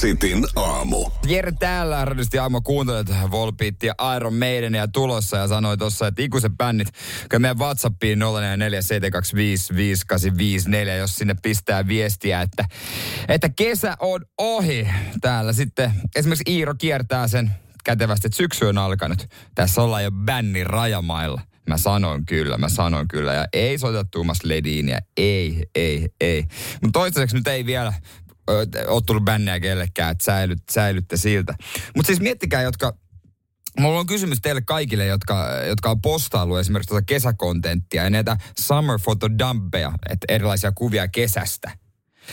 Sitin aamu. Jere täällä radiosti aamu kuuntelet Volbeat ja Iron Maiden ja tulossa ja sanoi tuossa, että ikuiset bännit, kun meidän Whatsappiin 0447255854, jos sinne pistää viestiä, että, että kesä on ohi. Täällä sitten esimerkiksi Iiro kiertää sen kätevästi, että syksy on alkanut. Tässä ollaan jo bännin rajamailla. Mä sanoin kyllä, mä sanoin kyllä. Ja ei soita Tuomas Lediiniä, ei, ei, ei. Mutta toistaiseksi nyt ei vielä ole tullut bänniä kellekään, että säilyt, säilytte siltä. Mutta siis miettikää, jotka Mulla on kysymys teille kaikille, jotka, jotka on postaillut esimerkiksi tuota kesäkontenttia ja näitä summer photo dumpeja, että erilaisia kuvia kesästä.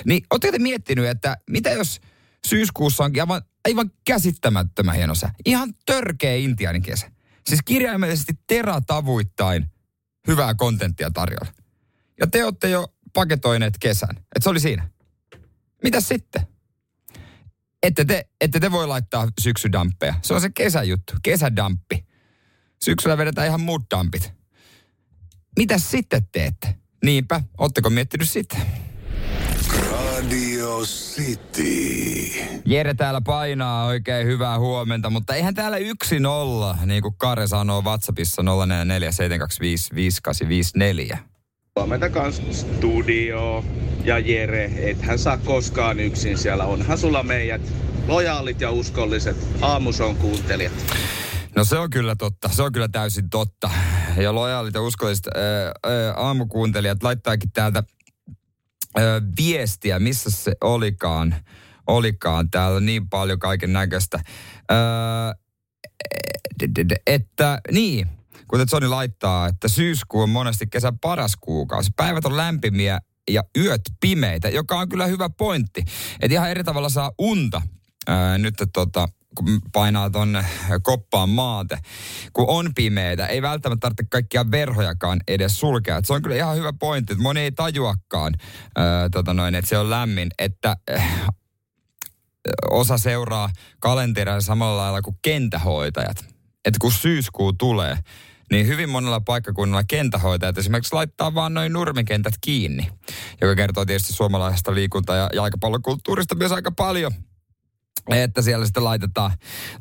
Niin ootteko te miettinyt, että mitä jos syyskuussa on aivan, aivan käsittämättömän hieno sää? Ihan törkeä intianin kesä. Siis kirjaimellisesti teratavuittain hyvää kontenttia tarjolla. Ja te olette jo paketoineet kesän. Että se oli siinä. Mitä sitten? Ette te, ette te voi laittaa syksydamppeja. Se on se kesäjuttu, kesädamppi. Syksyllä vedetään ihan muut dampit. Mitä sitten teette? Niinpä, ootteko miettinyt sitä? Radio City. Jere täällä painaa oikein hyvää huomenta, mutta eihän täällä yksin olla, niin kuin Kare sanoo WhatsAppissa 0447255854. Huomenta kans studio ja Jere, ethän saa koskaan yksin siellä. Onhan sulla meidät lojaalit ja uskolliset aamuson kuuntelijat. No se on kyllä totta, se on kyllä täysin totta. Ja lojaalit ja uskolliset ää, ää, aamukuuntelijat laittaakin täältä ää, viestiä, missä se olikaan. Olikaan täällä niin paljon kaiken näköistä. Että niin, kuten Sony laittaa, että syyskuu on monesti kesän paras kuukausi. Päivät on lämpimiä ja yöt pimeitä, joka on kyllä hyvä pointti. Että ihan eri tavalla saa unta ää, nyt tota, kun painaa tonne koppaan maate, kun on pimeitä, ei välttämättä tarvitse kaikkia verhojakaan edes sulkea. Et se on kyllä ihan hyvä pointti, että moni ei tajuakaan, ää, tota noin, että se on lämmin, että äh, osa seuraa kalenteria samalla lailla kuin kentähoitajat. Että kun syyskuu tulee, niin hyvin monella paikkakunnalla kentähoitajat esimerkiksi laittaa vaan noin nurmikentät kiinni, joka kertoo tietysti suomalaisesta liikunta- ja jalkapallokulttuurista myös aika paljon että siellä sitten laitetaan,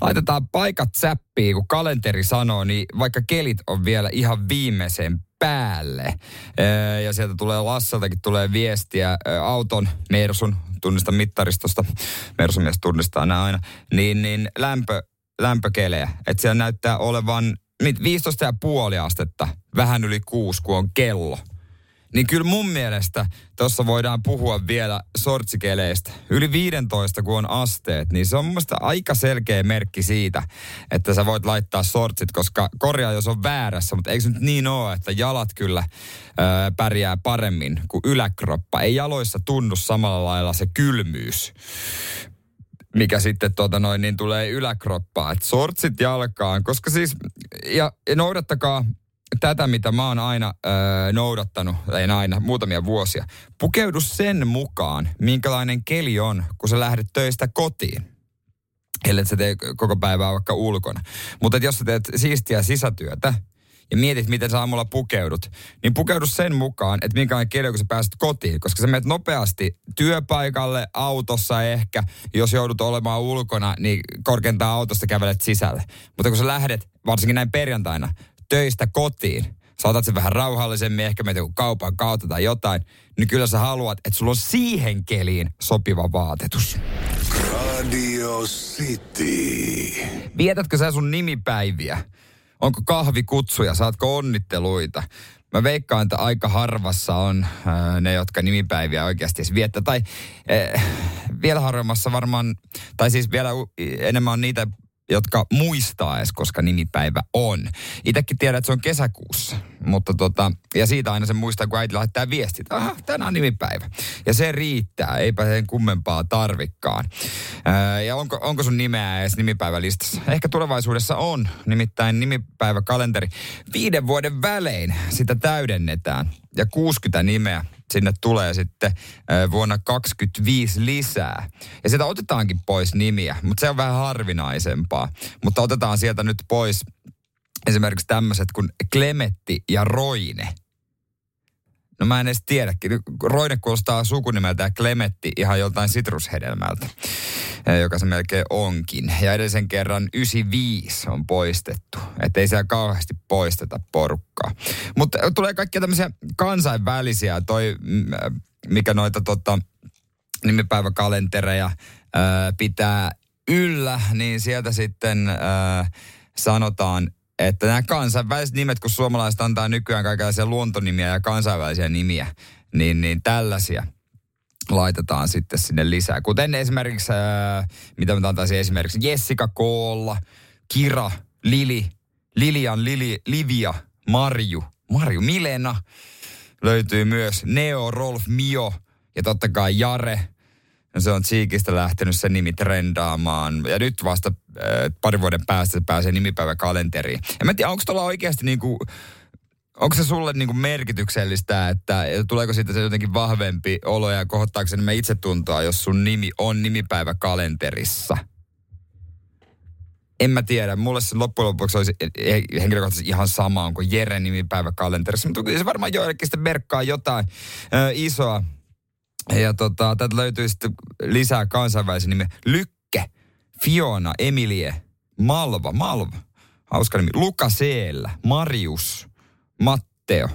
laitetaan paikat säppiin, kun kalenteri sanoo, niin vaikka kelit on vielä ihan viimeisen päälle. Ja sieltä tulee Lassaltakin tulee viestiä auton, Mersun, tunnista mittaristosta, Mersun mies tunnistaa nämä aina, niin, niin lämpö, lämpökelejä. Että siellä näyttää olevan 15,5 astetta, vähän yli kuusi, kun on kello. Niin kyllä mun mielestä tuossa voidaan puhua vielä sortsikeleistä. Yli 15 kun on asteet, niin se on mun mielestä aika selkeä merkki siitä, että sä voit laittaa sortsit, koska korjaa jos on väärässä, mutta eikö se nyt niin ole, että jalat kyllä ö, pärjää paremmin kuin yläkroppa. Ei jaloissa tunnu samalla lailla se kylmyys mikä sitten tuota noin, niin tulee yläkroppaan. Et sortsit jalkaan, koska siis, ja, ja noudattakaa tätä, mitä mä oon aina öö, noudattanut, ei aina, muutamia vuosia. Pukeudu sen mukaan, minkälainen keli on, kun sä lähdet töistä kotiin. Ellei sä tee koko päivää vaikka ulkona. Mutta jos sä teet siistiä sisätyötä, ja mietit, miten sä aamulla pukeudut, niin pukeudu sen mukaan, että minkälainen keli kun sä pääset kotiin. Koska sä menet nopeasti työpaikalle, autossa ehkä. Jos joudut olemaan ulkona, niin korkeintaan autosta kävelet sisälle. Mutta kun sä lähdet, varsinkin näin perjantaina, töistä kotiin, saatat sen vähän rauhallisemmin, ehkä meitä joku kaupan kautta tai jotain, niin kyllä sä haluat, että sulla on siihen keliin sopiva vaatetus. Radio City. Vietätkö sä sun nimipäiviä? Onko kahvikutsuja? Saatko onnitteluita? Mä veikkaan, että aika harvassa on ää, ne, jotka nimipäiviä oikeasti viettää. Tai ää, vielä harvemmassa varmaan, tai siis vielä enemmän on niitä jotka muistaa edes, koska nimipäivä on. Itsekin tiedän, että se on kesäkuussa, mutta tota, ja siitä aina se muistaa, kun äiti laittaa viestit, aha, tänään on nimipäivä. Ja se riittää, eipä sen kummempaa tarvikkaan. Ää, ja onko, onko sun nimeä edes nimipäivälistassa? Ehkä tulevaisuudessa on, nimittäin nimipäiväkalenteri. Viiden vuoden välein sitä täydennetään ja 60 nimeä sinne tulee sitten vuonna 2025 lisää. Ja sieltä otetaankin pois nimiä, mutta se on vähän harvinaisempaa. Mutta otetaan sieltä nyt pois esimerkiksi tämmöiset kuin Klemetti ja Roine. No mä en edes tiedäkin. Roine kuulostaa sukunimeltä Klemetti ihan joltain sitrushedelmältä, eh, joka se melkein onkin. Ja edellisen kerran 95 on poistettu. Että ei siellä kauheasti poisteta porukkaa. Mutta tulee kaikkia tämmöisiä kansainvälisiä, toi mm, äh, mikä noita tota, nimipäiväkalentereja ää, pitää yllä, niin sieltä sitten ää, sanotaan, että nämä kansainväliset nimet, kun suomalaiset antaa nykyään kaikenlaisia luontonimiä ja kansainvälisiä nimiä, niin, niin tällaisia laitetaan sitten sinne lisää. Kuten esimerkiksi, ää, mitä mä antaisin esimerkiksi, Jessica Koolla, Kira, Lili, Lilian, Lili, Livia, Marju, Marju, Milena, löytyy myös Neo, Rolf, Mio ja totta kai Jare. Ja se on Tsiikistä lähtenyt se nimi trendaamaan. Ja nyt vasta äh, pari vuoden päästä se pääsee nimipäiväkalenteriin. Ja mä en tiedä, onko tuolla oikeasti niinku, onko se sulle niinku merkityksellistä, että tuleeko siitä se jotenkin vahvempi olo ja kohottaako se itsetuntoa, jos sun nimi on nimipäiväkalenterissa? En mä tiedä. Mulle se loppujen lopuksi olisi he- henkilökohtaisesti ihan sama, onko Jere nimipäivä kalenterissa. Mutta se varmaan joillekin sitten merkkaa jotain ö, isoa. Ja tota, täältä löytyy sitten lisää kansainvälisiä nimiä. Lykke, Fiona, Emilie, Malva, Malva. Hauska nimi. Luka Seellä, Marius, Matteo,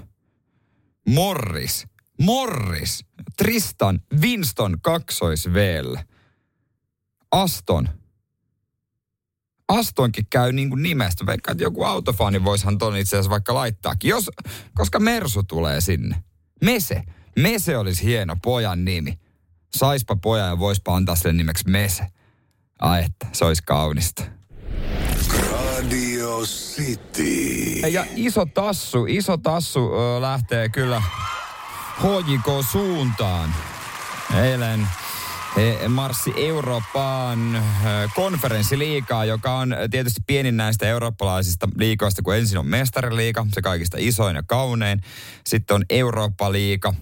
Morris, Morris, Tristan, Winston kaksois Aston, Astonkin käy niin kuin nimestä. Vaikka että joku autofani voisihan ton itse asiassa vaikka laittaakin. Jos, koska Mersu tulee sinne. Mese. Mese olisi hieno pojan nimi. Saispa poja ja voispa antaa sille nimeksi Mese. Ai että, se olisi kaunista. Radio City. Ja iso tassu, iso tassu ö, lähtee kyllä HJK suuntaan. Eilen he marssi Eurooppaan konferenssiliikaa, joka on tietysti pienin näistä eurooppalaisista liikoista, kun ensin on mestariliiga, se kaikista isoin ja kaunein. Sitten on Eurooppa-liiga,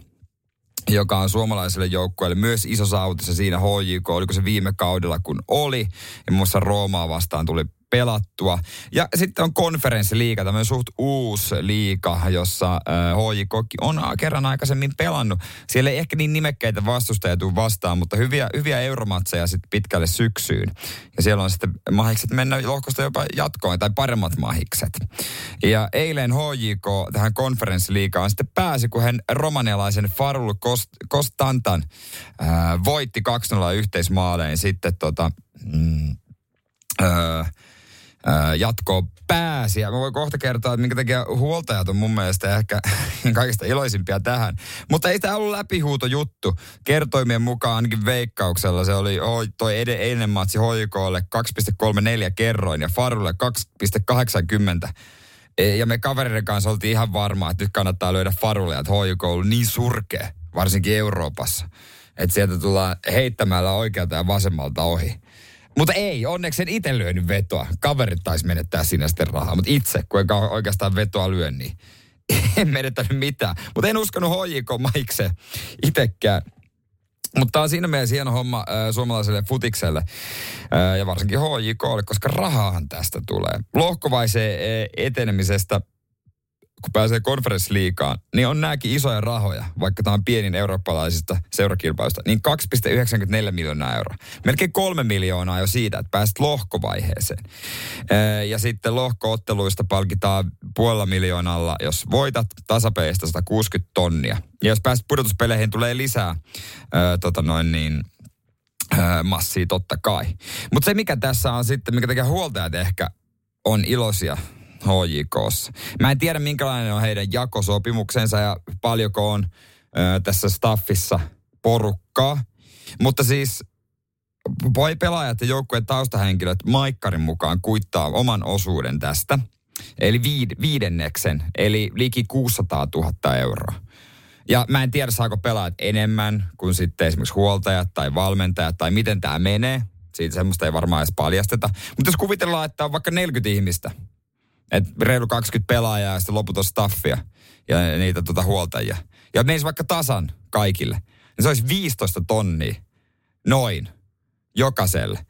joka on suomalaiselle joukkueelle myös iso saavutus siinä HJK, oliko se viime kaudella kun oli. Ja muun muassa Roomaa vastaan tuli pelattua. Ja sitten on konferenssiliiga, tämmöinen suht uusi liiga, jossa äh, HJK on kerran aikaisemmin pelannut. Siellä ei ehkä niin nimekkäitä vastustajia tule vastaan, mutta hyviä, hyviä euromatseja sitten pitkälle syksyyn. Ja siellä on sitten mahikset mennä lohkosta jopa jatkoon, tai paremmat mahikset. Ja eilen HJK tähän konferenssiliigaan sitten pääsi, kun hän romanialaisen Farul Kost, Kostantan äh, voitti 2-0 yhteismaaleen sitten tota... Mm, jatkoon pääsi. Ja mä voin kohta kertoa, että minkä takia huoltajat on mun mielestä ehkä kaikista iloisimpia tähän. Mutta ei tämä ollut läpihuuto juttu. Kertoimien mukaan ainakin veikkauksella se oli oi, toi ed- eilinen matsi hoikoille 2,34 kerroin ja Farulle 2,80. E, Ja me kavereiden kanssa oltiin ihan varmaa, että nyt kannattaa löydä Farulle, että ollut niin surkea, varsinkin Euroopassa. Että sieltä tullaan heittämällä oikealta ja vasemmalta ohi. Mutta ei, onneksi en itse lyönyt vetoa. Kaverit taisi menettää siinä sitten rahaa, mutta itse, kun en oikeastaan vetoa lyö, niin en menettänyt mitään. Mutta en uskonut HJK Maikseen itsekään. Mutta tämä on siinä mielessä hieno homma äh, suomalaiselle futikselle äh, ja varsinkin HJKlle, koska rahahan tästä tulee. Lohkovaiseen äh, etenemisestä kun pääsee konferenssliikaan, niin on nämäkin isoja rahoja, vaikka tämä on pienin eurooppalaisista seurakilpailusta, niin 2,94 miljoonaa euroa. Melkein kolme miljoonaa jo siitä, että pääset lohkovaiheeseen. Ja sitten lohkootteluista palkitaan puolella miljoonalla, jos voitat tasapeistä 160 tonnia. Ja jos pääset pudotuspeleihin, tulee lisää ää, tota noin niin, massia totta kai. Mutta se mikä tässä on sitten, mikä tekee huoltajat ehkä on iloisia HJKssa. Mä en tiedä, minkälainen on heidän jakosopimuksensa ja paljonko on ö, tässä staffissa porukkaa. Mutta siis voi pelaajat ja joukkueen taustahenkilöt Maikkarin mukaan kuittaa oman osuuden tästä. Eli viid, viidenneksen, eli liki 600 000 euroa. Ja mä en tiedä, saako pelaajat enemmän kuin sitten esimerkiksi huoltajat tai valmentajat tai miten tämä menee. Siitä semmoista ei varmaan edes paljasteta. Mutta jos kuvitellaan, että on vaikka 40 ihmistä, et reilu 20 pelaajaa ja sitten loput on staffia ja niitä tota huoltajia. Ja menisi vaikka tasan kaikille. Niin se olisi 15 tonnia. Noin. Jokaiselle.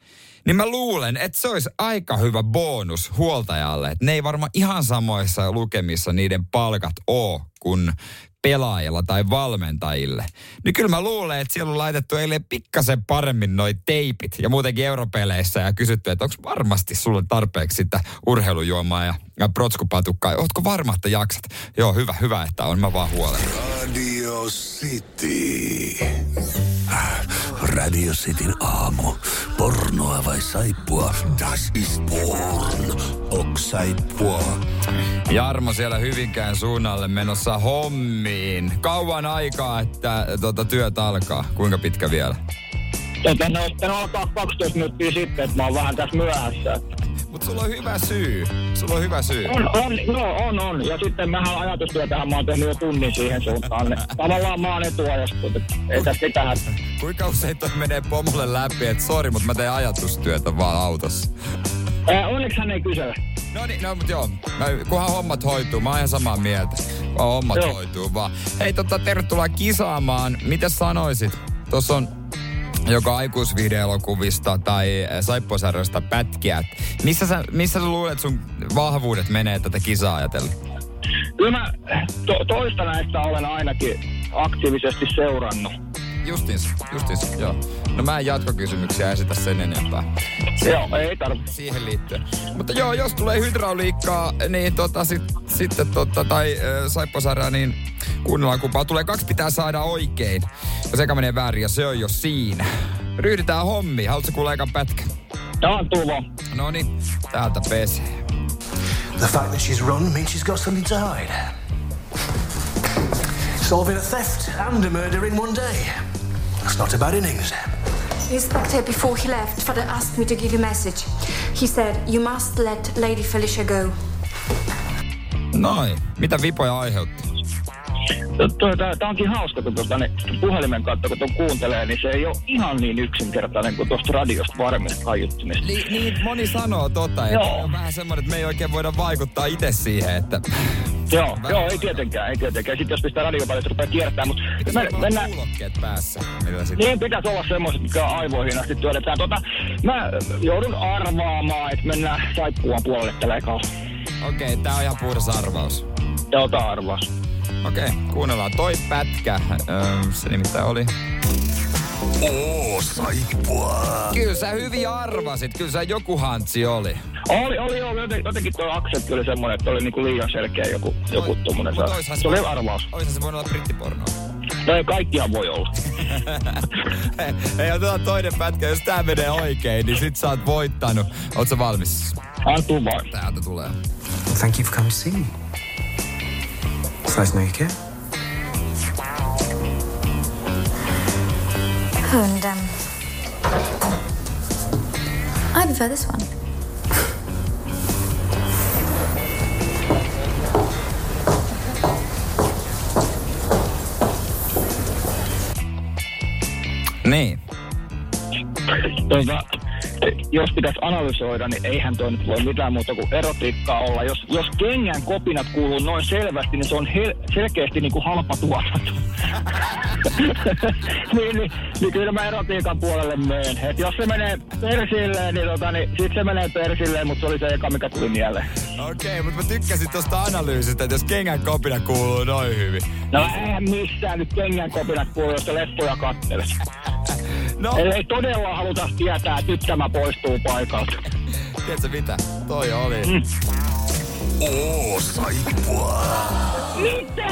Niin mä luulen, että se olisi aika hyvä bonus huoltajalle. Että ne ei varmaan ihan samoissa lukemissa niiden palkat oo kuin pelaajilla tai valmentajille. Niin kyllä mä luulen, että siellä on laitettu eilen pikkasen paremmin noi teipit ja muutenkin europeleissä ja kysytty, että onko varmasti sulle tarpeeksi sitä urheilujuomaa ja, ja protskupatukkaa. Ootko varma, että jaksat? Joo, hyvä, hyvä, että on. Mä vaan huolen. Radio City. Radio Cityn aamu. Pornoa vai saippua? Das ist porn. Ok saippua. Jarmo siellä Hyvinkään suunnalle menossa hommiin. Kauan aikaa, että tota, työt alkaa. Kuinka pitkä vielä? Tota, ne olisi alkaa 12 minuuttia sitten, että mä oon vähän tässä myöhässä. Mutta sulla on hyvä syy. Sulla on hyvä syy. On, on, joo, on, on. Ja sitten mähän ajatustyötähän mä oon tehnyt jo tunnin siihen suuntaan. Tavallaan mä oon etuajassa, ei tässä mitään. Kuinka usein toi menee pomolle läpi, että sori, mutta mä teen ajatustyötä vaan autossa. Ää, onneksi hän ei kysele. No niin, no mutta joo. No, kunhan hommat hoituu, mä oon ihan samaa mieltä. Kunhan hommat Joo. hoituu vaan. Hei, tota, tervetuloa kisaamaan. Mitä sanoisit? Tuossa on joka aikuisviihdeelokuvista tai äh, saippuasarjoista pätkiä. Missä sä, missä sä luulet sun vahvuudet menee tätä kisaa ajatellen? Kyllä mä to, toista näistä olen ainakin aktiivisesti seurannut. Justiinsa, justiinsa, joo. No mä en jatkokysymyksiä esitä sen enempää. Joo, ei tarvitse. siihen liittyen. Mutta joo, jos tulee hydrauliikkaa, niin tota, sit, sitten tota, tai äh, saipposarjaa, niin kuunnellaan kupaa. Tulee kaksi pitää saada oikein. Jos eka menee väärin ja se on jo siinä. Ryhdytään hommiin. Haluatko kuulla ekan pätkä? Tää on tulo. No niin, täältä pesee. The fact that she's run means she's got something to hide. Solving a theft and a murder in one day. That's not a bad innings. Inspector, before he left, Father asked me to give you a message. He said, You must let Lady Felicia go. Noin. Mitä vipoja aiheutti? Tämä onkin hauska, kun niin puhelimen kautta, kun tuon kuuntelee, niin se ei ole ihan niin yksinkertainen kuin tuosta radiosta varmista kaiuttimista. Niin, niin moni sanoo tota, että Joo. on vähän semmoinen, että me ei oikein voida vaikuttaa itse siihen, että... Joo, Vähän- joo, ei tietenkään, ei tietenkään. Sitten jos pistää radiopalvelut, rupeaa kiertämään, mutta me, mennään, kuulokkeet päässä. Millä sitten... niin pitäisi olla semmoiset, mitkä aivoihin asti työdetään. Tota, mä joudun arvaamaan, että mennään saippuan puolelle tällä ekalla. Okei, tää on ihan puhdas arvaus. Ja ota arvaus. Okei, kuunnellaan toi pätkä. Öö, se nimittäin oli... Oo, saippua. Kyllä sä hyvin arvasit, kyllä sä joku hantsi oli. Oli, oli, joten- jotenkin tuo aksentti oli semmoinen, että oli niinku liian selkeä joku, joku tommonen. Saa- Se oli arvaus. Oishan se voinut olla brittipornoa. No ei kaikkihan voi olla. Hei, hei, otetaan toinen pätkä. Jos tää menee oikein, niin sit sä oot voittanut. Oot sä valmis? Antu vaan. Täältä tulee. Thank you for coming to see me. It's nice to know you care. And, um. I prefer this one. Niin. Tota, jos pitäisi analysoida, niin eihän toi nyt voi mitään muuta kuin erotiikkaa olla. Jos, jos kengän kopinat kuuluu noin selvästi, niin se on hel- selkeästi niin kuin halpa tuotanto. niin, niin, niin, kyllä mä erotiikan puolelle meen. Et jos se menee persilleen, niin, tota, niin sit se menee persilleen, mutta se oli se eka, mikä tuli mieleen. Okei, mutta mä tykkäsin tosta analyysistä, että jos kengän kopina kuuluu noin hyvin. No eihän missään nyt kengän kopinat kuulu, jos leffoja kattelet. No, Ei, ei todella haluta tietää, että nyt tämä poistuu paikalta. tiedätkö mitä? Toi oli. Mm. Oo, saippua. Mitä?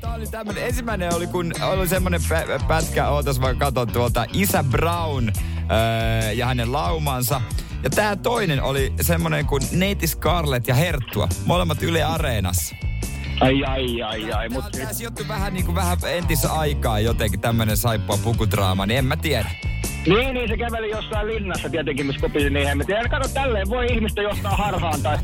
Tää oli tämmönen. Ensimmäinen oli, kun oli semmonen pä- pätkä, ootas mä katon tuolta, Isä Brown öö, ja hänen laumansa. Ja tää toinen oli semmonen kuin Neiti Scarlett ja Herttua, molemmat Yle Areenassa. Ai, ai, ai, ai. Mut, Tää sijoittui vähän niinku vähän entisaikaan jotenkin tämmönen saippua pukudraama, niin en mä tiedä. niin, niin, se käveli jossain linnassa tietenkin, missä kopisi niin hemmetin. Ja kato, tälleen voi ihmistä johtaa harhaan tai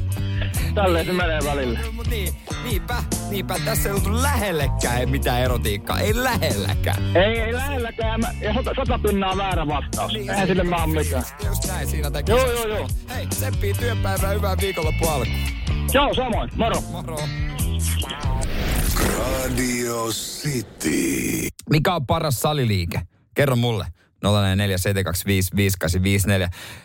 tälleen se menee välillä. No, mut niin, niinpä, niinpä. Tässä ei oltu lähellekään mitään erotiikkaa. Ei lähelläkään. Ei, ei lähelläkään. Mä, ja sata, sata pinnaa väärä vastaus. Niin, Eihän sille mä oo mitään. Just, näin siinä tää Joo, joo, joo. Hei, tsemppii työpäivää, hyvää viikonloppu alkuun. Joo, samoin. Moro. Moro. Radio City. Mikä on paras saliliike? Kerro mulle. 047255854,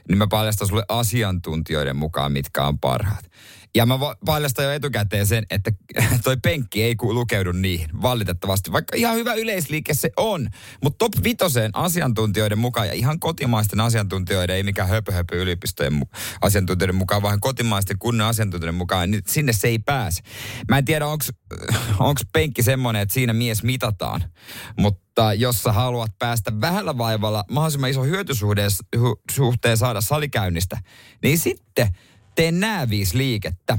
niin mä paljastan sulle asiantuntijoiden mukaan, mitkä on parhaat. Ja mä paljastan jo etukäteen sen, että toi penkki ei lukeudu niihin, valitettavasti. Vaikka ihan hyvä yleisliike se on. Mutta top vitoseen asiantuntijoiden mukaan, ja ihan kotimaisten asiantuntijoiden, ei mikään höpö, yliopistojen mu- asiantuntijoiden mukaan, vaan kotimaisten kunnan asiantuntijoiden mukaan, niin sinne se ei pääse. Mä en tiedä, onko penkki semmoinen, että siinä mies mitataan. Mutta jos sä haluat päästä vähällä vaivalla mahdollisimman iso hyötysuhteen saada salikäynnistä, niin sitten – tee nämä viisi liikettä.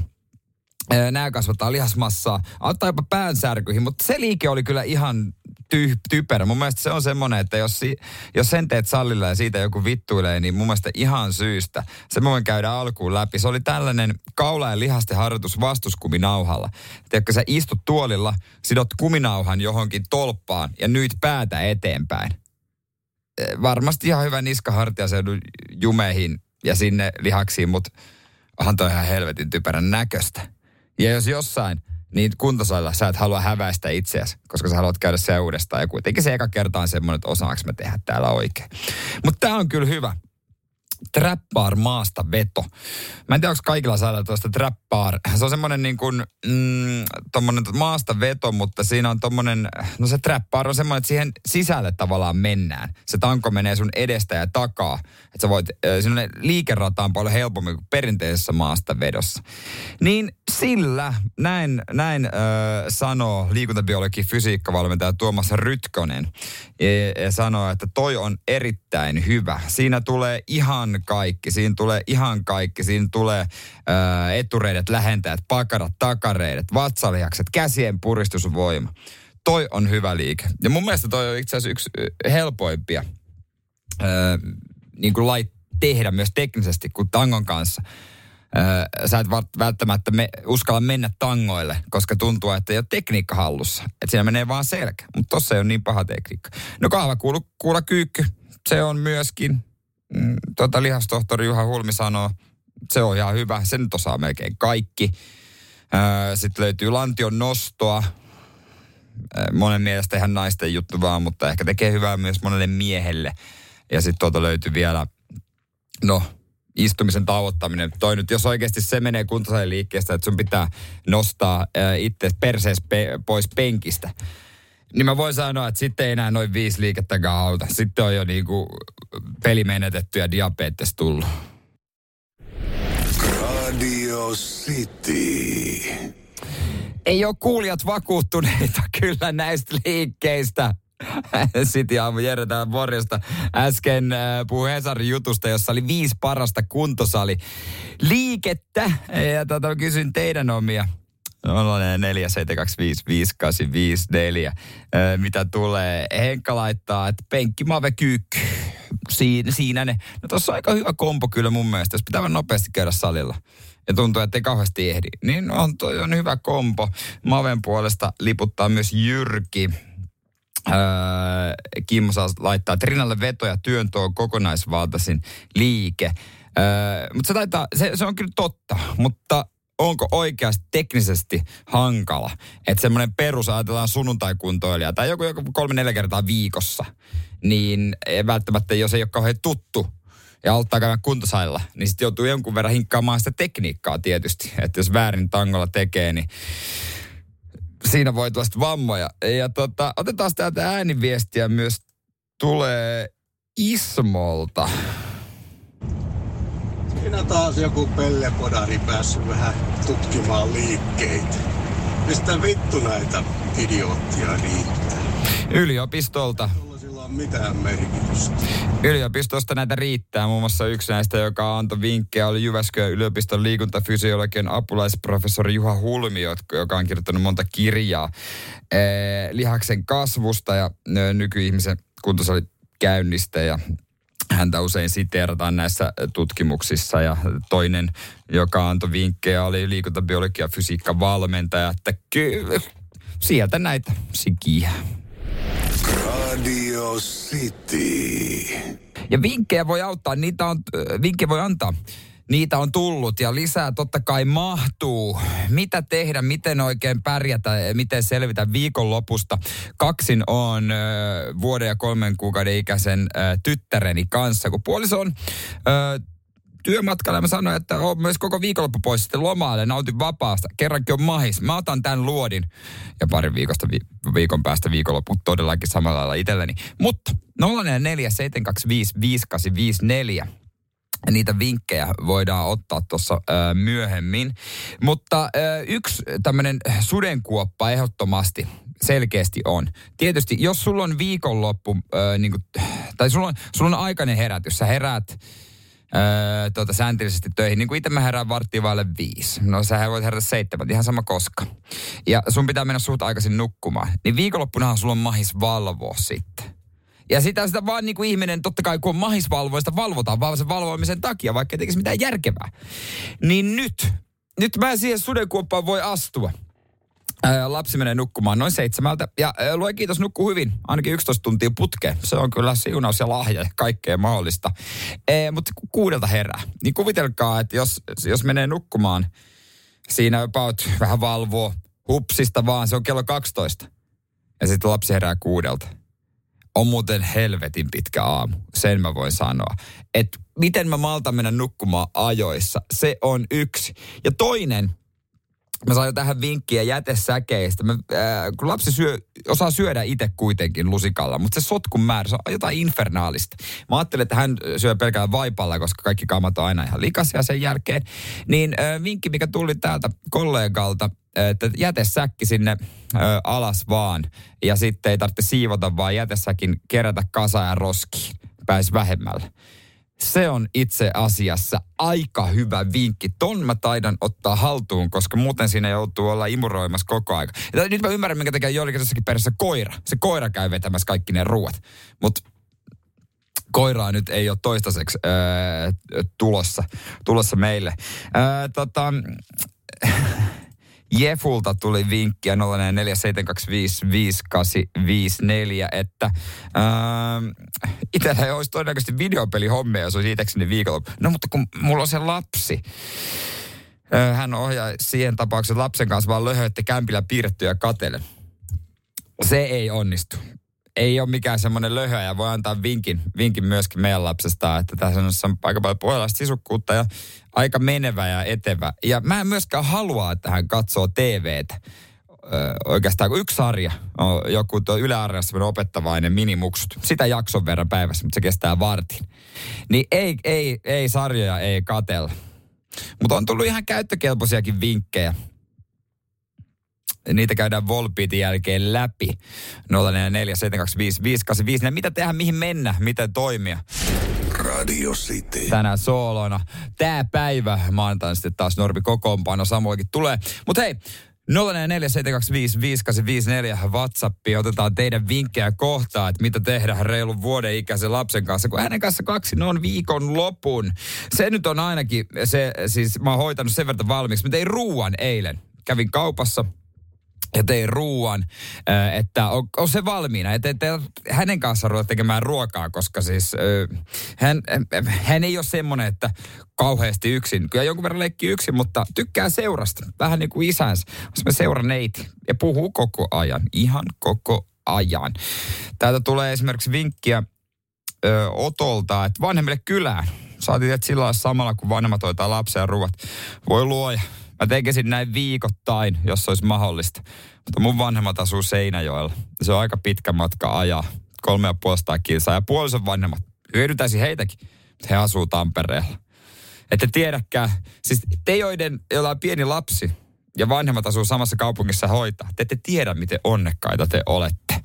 Nämä kasvattaa lihasmassaa, auttaa jopa päänsärkyihin, mutta se liike oli kyllä ihan ty- typerä. Mun mielestä se on semmoinen, että jos, si- jos sen teet sallilla ja siitä joku vittuilee, niin mun mielestä ihan syystä. Se mä voin käydä alkuun läpi. Se oli tällainen kaula- ja lihasten harjoitus vastuskuminauhalla. Tiedätkö, sä istut tuolilla, sidot kuminauhan johonkin tolppaan ja nyt päätä eteenpäin. Varmasti ihan hyvä niskahartiaseudun jumeihin ja sinne lihaksiin, mutta onhan toi ihan helvetin typerän näköistä. Ja jos jossain, niin kuntosalilla sä et halua häväistä itseäsi, koska sä haluat käydä se uudestaan. Ja kuitenkin se eka kerta on semmoinen, että osaanko mä tehdä täällä oikein. Mutta tää on kyllä hyvä. Trappaar maasta veto. Mä en tiedä, onko kaikilla saada tuosta trappaar. Se on semmoinen niin kuin, mm, maasta veto, mutta siinä on tommonen, no se trappaar on semmoinen, että siihen sisälle tavallaan mennään. Se tanko menee sun edestä ja takaa. Että sä voit, sinne liikerata on paljon helpommin kuin perinteisessä maasta vedossa. Niin sillä, näin, näin äh, sanoo liikuntabiologi fysiikkavalmentaja Tuomas Rytkonen. Ja, ja sanoo, että toi on erittäin hyvä. Siinä tulee ihan kaikki. Siinä tulee ihan kaikki. Siinä tulee ää, etureidet, lähentäjät, pakarat, takareidet, vatsalihakset, käsien puristusvoima. Toi on hyvä liike. Ja mun mielestä toi on itse asiassa yksi helpoimpia ää, niin kuin lait tehdä myös teknisesti kuin tangon kanssa. Sä et välttämättä me, uskalla mennä tangoille, koska tuntuu, että ei ole tekniikka hallussa. Että siinä menee vaan selkä. Mutta tossa ei ole niin paha tekniikka. No kahva kuulu, kuula kyykky. Se on myöskin tota lihastohtori Juha Hulmi sanoo, se on ihan hyvä, se nyt osaa melkein kaikki. Sitten löytyy lantion nostoa, monen mielestä ihan naisten juttu vaan, mutta ehkä tekee hyvää myös monelle miehelle. Ja sitten tuolta löytyy vielä, no, istumisen tauottaminen. Toi nyt, jos oikeasti se menee kuntosalin liikkeestä, että sun pitää nostaa itse persees pe- pois penkistä, niin mä voin sanoa, että sitten ei enää noin viisi liikettäkään auta. Sitten on jo niinku peli menetetty ja diabetes tullut. Radio City. Ei ole kuulijat vakuuttuneita kyllä näistä liikkeistä. Sitten aamu Jere täällä morjesta. Äsken äh, puhui Hesarin jutusta, jossa oli viisi parasta kuntosali liikettä. Ja tota, kysyn teidän omia 0472558554. Mitä tulee? Henkka laittaa, että penkki mave kyykky. Siinä, siinä ne. No tossa on aika hyvä kompo kyllä mun mielestä, jos pitää nopeasti käydä salilla. Ja tuntuu, että ei kauheasti ehdi. Niin on, toi on hyvä kompo. Maven puolesta liputtaa myös Jyrki. Öö, Kimmo saa laittaa, että rinnalle veto ja työnto on kokonaisvaltaisin liike. Öö, mutta se, taitaa, se, se on kyllä totta, mutta onko oikeasti teknisesti hankala, että semmoinen perus ajatellaan sunnuntaikuntoilija tai joku, joku kolme-neljä kertaa viikossa, niin ei välttämättä, jos ei ole kauhean tuttu ja auttaa käydä kuntosailla, niin sitten joutuu jonkun verran hinkkaamaan sitä tekniikkaa tietysti. Että jos väärin tangolla tekee, niin siinä voi tuosta vammoja. Ja tota, otetaan täältä ääniviestiä myös tulee Ismolta. Siinä taas joku pellepodari päässyt vähän tutkimaan liikkeitä. Mistä vittu näitä idioottia riittää? Yliopistolta. Mitään merkitystä. Yliopistosta näitä riittää. Muun muassa yksi näistä, joka antoi vinkkejä, oli Jyväskylän yliopiston liikuntafysiologian apulaisprofessori Juha Hulmi, joka on kirjoittanut monta kirjaa ee, lihaksen kasvusta ja e, nykyihmisen kuntosalikäynnistä ja häntä usein siteerataan näissä tutkimuksissa ja toinen, joka antoi vinkkejä, oli liikuntabiologia ja fysiikka valmentaja, että ky- sieltä näitä sikiä. Radio City. Ja vinkkejä voi auttaa, niitä on, vinkkejä voi antaa Niitä on tullut ja lisää totta kai mahtuu. Mitä tehdä, miten oikein pärjätä miten selvitä viikonlopusta? Kaksin on ö, vuoden ja kolmen kuukauden ikäisen ö, tyttäreni kanssa, kun puoliso on ö, työmatkalla mä sanoin, että on myös koko viikonloppu pois sitten lomalle, nautin vapaasta. Kerrankin on mahis. Mä otan tämän luodin ja parin viikosta vi- viikon päästä viikonloppu todellakin samalla lailla itselleni. Mutta 044 725 5854 niitä vinkkejä voidaan ottaa tuossa myöhemmin. Mutta ö, yksi tämmöinen sudenkuoppa ehdottomasti selkeästi on. Tietysti, jos sulla on viikonloppu, ö, niin kuin, tai sulla on, sulla on aikainen herätys, sä heräät öö, tuota, sääntillisesti töihin. Niin kuin itse mä herään varttiin vaille viisi. No sä voit herätä seitsemän, ihan sama koska. Ja sun pitää mennä suht aikaisin nukkumaan. Niin viikonloppunahan sulla on mahis valvoa sitten. Ja sitä, sitä vaan niin kuin ihminen, totta kai kun on mahis valvoa, sitä valvotaan vaan sen valvoimisen takia, vaikka ei tekisi mitään järkevää. Niin nyt, nyt mä siihen sudenkuoppaan voi astua. Ää, lapsi menee nukkumaan noin seitsemältä ja ää, lue kiitos nukkuu hyvin, ainakin 11 tuntia putkeen. Se on kyllä siunaus ja lahja ja kaikkea mahdollista. Ee, mutta kuudelta herää, niin kuvitelkaa, että jos, jos menee nukkumaan siinä about vähän valvoo hupsista vaan, se on kello 12. Ja sitten lapsi herää kuudelta. On muuten helvetin pitkä aamu, sen mä voin sanoa. Että miten mä maltan mennä nukkumaan ajoissa, se on yksi. Ja toinen, Mä saan jo tähän vinkkiä jätesäkeistä. Mä, äh, kun lapsi syö, osaa syödä itse kuitenkin lusikalla, mutta se sotkun määrä, se on jotain infernaalista. Mä ajattelin, että hän syö pelkällä vaipalla, koska kaikki kamat on aina ihan likaisia sen jälkeen. Niin äh, vinkki, mikä tuli täältä kollegalta, että jätesäkki sinne äh, alas vaan. Ja sitten ei tarvitse siivota, vaan jätesäkin kerätä kasa ja roskiin. Pääsi vähemmällä. Se on itse asiassa aika hyvä vinkki. Ton mä taidan ottaa haltuun, koska muuten siinä joutuu olla imuroimassa koko aika. Ja nyt mä ymmärrän, minkä takia joillekin jossakin perässä koira. Se koira käy vetämässä kaikki ne ruuat. Mutta koiraa nyt ei ole toistaiseksi öö, tulossa, tulossa meille. Öö, tota, Jefulta tuli vinkkiä 0472555854, että ähm, itsellä ei olisi todennäköisesti videopelihommia, jos olisi itsekseni viikonloppu. No mutta kun mulla on se lapsi. Äh, hän ohjaa siihen tapauksessa lapsen kanssa vaan löhöitte kämpillä piirrettyjä katelle. Se ei onnistu ei ole mikään semmoinen löhö ja voi antaa vinkin, vinkin myöskin meidän lapsesta, että tässä on aika paljon puolalaista sisukkuutta ja aika menevä ja etevä. Ja mä en myöskään halua, että hän katsoo TVtä. Öö, oikeastaan yksi sarja on joku tuo Yle Areenassa opettavainen minimuksut. Sitä jakson verran päivässä, mutta se kestää vartin. Niin ei, ei, ei sarjoja ei katella. Mutta on tullut ihan käyttökelpoisiakin vinkkejä niitä käydään Volpiitin jälkeen läpi. 0447255854. Mitä tehdä, mihin mennä, miten toimia? Radio City. Tänään soolona. Tää päivä maanantaina sitten taas Norbi kokoonpano samoinkin tulee. Mutta hei, 0472555854 WhatsAppi. Otetaan teidän vinkkejä kohtaa, että mitä tehdä reilun vuoden ikäisen lapsen kanssa, kun hänen kanssa kaksi on viikon lopun. Se nyt on ainakin se, siis mä oon hoitanut sen verran valmiiksi. Mä tein ruuan eilen. Kävin kaupassa, ja tein ruuan, että on, on se valmiina. Että, että hänen kanssaan ruveta tekemään ruokaa, koska siis hän, hän ei ole semmoinen, että kauheasti yksin. Kyllä jonkun verran leikki yksin, mutta tykkää seurasta. Vähän niin kuin isänsä. Se seuraneiti ja puhuu koko ajan. Ihan koko ajan. Täältä tulee esimerkiksi vinkkiä ö, Otolta, että vanhemmille kylään. Saatiin, että sillä samalla kun vanhemmat hoitaa lapsia ja ruuat. Voi luoja Mä tekisin näin viikoittain, jos olisi mahdollista. Mutta mun vanhemmat asuu Seinäjoella. Se on aika pitkä matka ajaa. Kolme ja puolesta kilsaa. Ja puolison vanhemmat. Hyödytäisi heitäkin. He asuu Tampereella. Että tiedäkään. Siis te, joiden, joilla on pieni lapsi ja vanhemmat asuu samassa kaupungissa hoitaa. Te ette tiedä, miten onnekkaita te olette.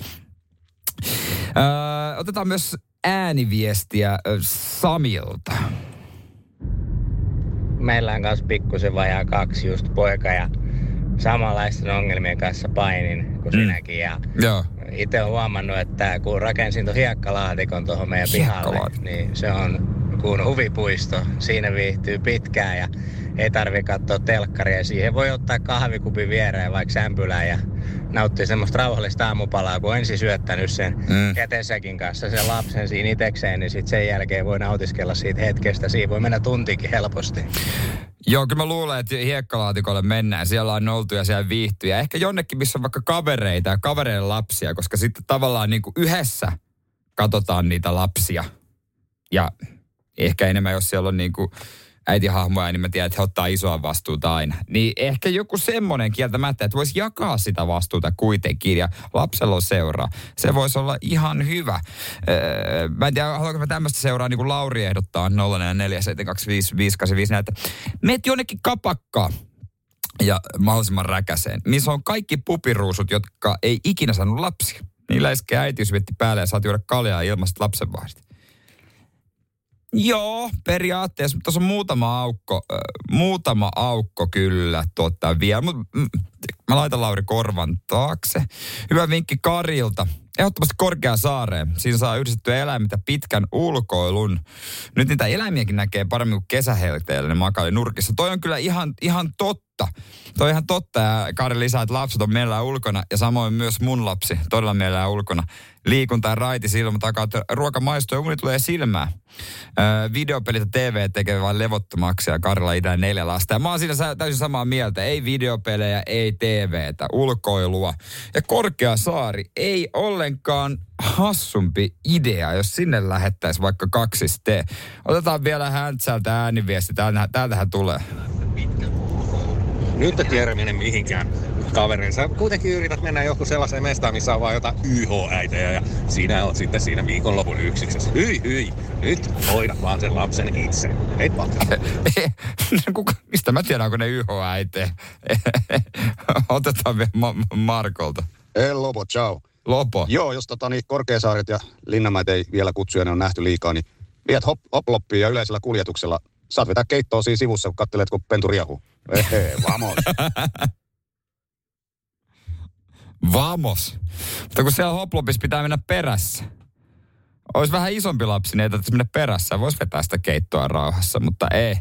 Öö, otetaan myös ääniviestiä Samilta meillä on kanssa pikkusen vajaa kaksi just poika ja samanlaisten ongelmien kanssa painin kuin mm. sinäkin. Ja Joo. Itse olen huomannut, että kun rakensin tuon hiekkalaatikon tuohon meidän pihalle, niin se on kuin huvipuisto. Siinä viihtyy pitkään ja ei tarvi katsoa telkkaria. Siihen voi ottaa kahvikupin viereen vaikka sämpylää ja nauttii semmoista rauhallista aamupalaa, kun on ensin syöttänyt sen mm. kätesäkin kanssa sen lapsen siinä itekseen, niin sitten sen jälkeen voi nautiskella siitä hetkestä. Siinä voi mennä tuntikin helposti. Joo, kyllä mä luulen, että hiekkalaatikolle mennään. Siellä on oltu ja siellä viihtyy. Ja ehkä jonnekin, missä on vaikka kavereita ja kavereiden lapsia, koska sitten tavallaan niin kuin yhdessä katsotaan niitä lapsia. Ja ehkä enemmän, jos siellä on niin kuin äitihahmoja, niin mä tiedän, että he ottaa isoa vastuuta aina. Niin ehkä joku semmoinen kieltämättä, että voisi jakaa sitä vastuuta kuitenkin ja lapsella on seuraa. Se voisi olla ihan hyvä. Öö, mä en tiedä, haluanko mä tämmöistä seuraa, niin kuin Lauri ehdottaa 04725585, että meet jonnekin kapakkaan ja mahdollisimman räkäseen, missä on kaikki pupiruusut, jotka ei ikinä saanut lapsia. Niillä iskee äitiys päälle ja saat juoda kaljaa ilmasta lapsenvahdista. Joo, periaatteessa, mutta tuossa on muutama aukko, äh, muutama aukko kyllä tuottaa vielä. Mut, mm, mä laitan Lauri korvan taakse. Hyvä vinkki Karilta. Ehdottomasti korkea saareen. Siinä saa yhdistettyä eläimet ja pitkän ulkoilun. Nyt niitä eläimiäkin näkee paremmin kuin kesähelteellä ne makaili nurkissa. Toi on kyllä ihan, ihan totta. Toi on ihan totta ja Kari lisää, että lapset on meillä ulkona ja samoin myös mun lapsi todella meillä ulkona liikunta ja raiti silmä takaa, että ruoka maistuu ja uni tulee silmään. Öö, videopelit ja TV tekee vain levottomaksi ja Karilla idää neljä lasta. Ja mä oon siinä täysin samaa mieltä. Ei videopelejä, ei TVtä, ulkoilua. Ja Korkea Saari ei ollenkaan hassumpi idea, jos sinne lähettäisiin vaikka kaksi te. Otetaan vielä häntsältä ääniviesti. Täältähän tulee. Nyt et Jere mene mihinkään kaverin. Sä kuitenkin yrität mennä joku sellaiseen mestaan, missä on vaan jotain YH-äitejä ja sinä oot sitten siinä viikonlopun yksiksessä. Hyi, hyi, nyt hoidat vaan sen lapsen itse. Hei Kuka, mistä mä tiedän, onko ne YH-äitejä? Otetaan vielä Ma- Markolta. Ei, Lopo, ciao. Lopo. Joo, jos tota, niin Korkeasaaret ja Linnanmäet ei vielä kutsuja, ne on nähty liikaa, niin viet hop, hoploppiin ja yleisellä kuljetuksella. Saat vetää keittoa siinä sivussa, kun katselet, kun pentu riehuu. Ehe, vamos. Vamos. Mutta kun siellä hoplopissa pitää mennä perässä. Olisi vähän isompi lapsi, niin ei mennä perässä. Voisi vetää sitä keittoa rauhassa, mutta ei.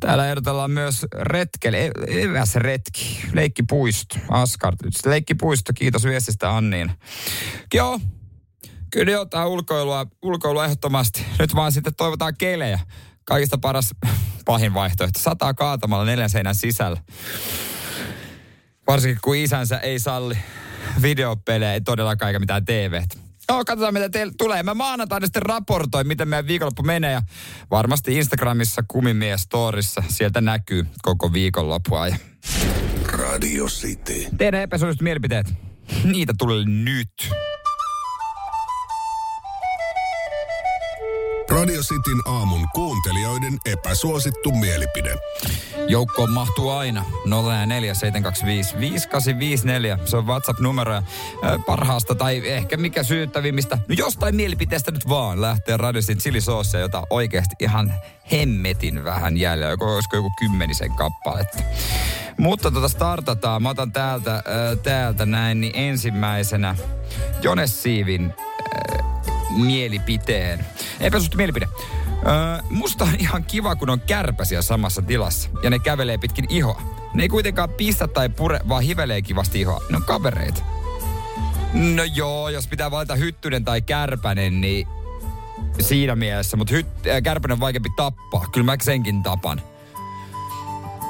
Täällä ehdotellaan myös retkelle, eväs retki, leikkipuisto, Askart. Leikkipuisto, kiitos viestistä Anniin. Joo, kyllä jotain ulkoilua, ulkoilua ehdottomasti. Nyt vaan sitten toivotaan kelejä. Kaikista paras, pahin vaihtoehto. Sataa kaatamalla neljän seinän sisällä. Varsinkin kun isänsä ei salli videopelejä, ei todellakaan eikä mitään TV. No, katsotaan mitä teille tulee. Mä maanantaina sitten raportoin, miten meidän viikonloppu menee. Ja varmasti Instagramissa Kumimies Storissa sieltä näkyy koko viikonloppua. Ja... Radio City. Teidän epäsuositut mielipiteet. Niitä tulee nyt. Radio Cityn aamun kuuntelijoiden epäsuosittu mielipide. Joukkoon mahtuu aina 047255854. Se on WhatsApp-numero. Parhaasta tai ehkä mikä syyttävimmistä, no jostain mielipiteestä nyt vaan lähtee Radio Cityn chilisoosia, jota oikeasti ihan hemmetin vähän jäljellä. Joko, olisiko joku kymmenisen kappaletta. Mutta tota startataan. Mä otan täältä, äh, täältä näin, niin ensimmäisenä Jones Siivin äh, mielipiteen. Epäsuhti mielipide. Öö, musta on ihan kiva, kun on kärpäsiä samassa tilassa ja ne kävelee pitkin ihoa. Ne ei kuitenkaan pistä tai pure, vaan hivelee kivasti ihoa. Ne on kavereita. No joo, jos pitää valita hyttynen tai kärpänen, niin siinä mielessä. Mutta hyt- äh, kärpänen on vaikeampi tappaa. Kyllä mä senkin tapan.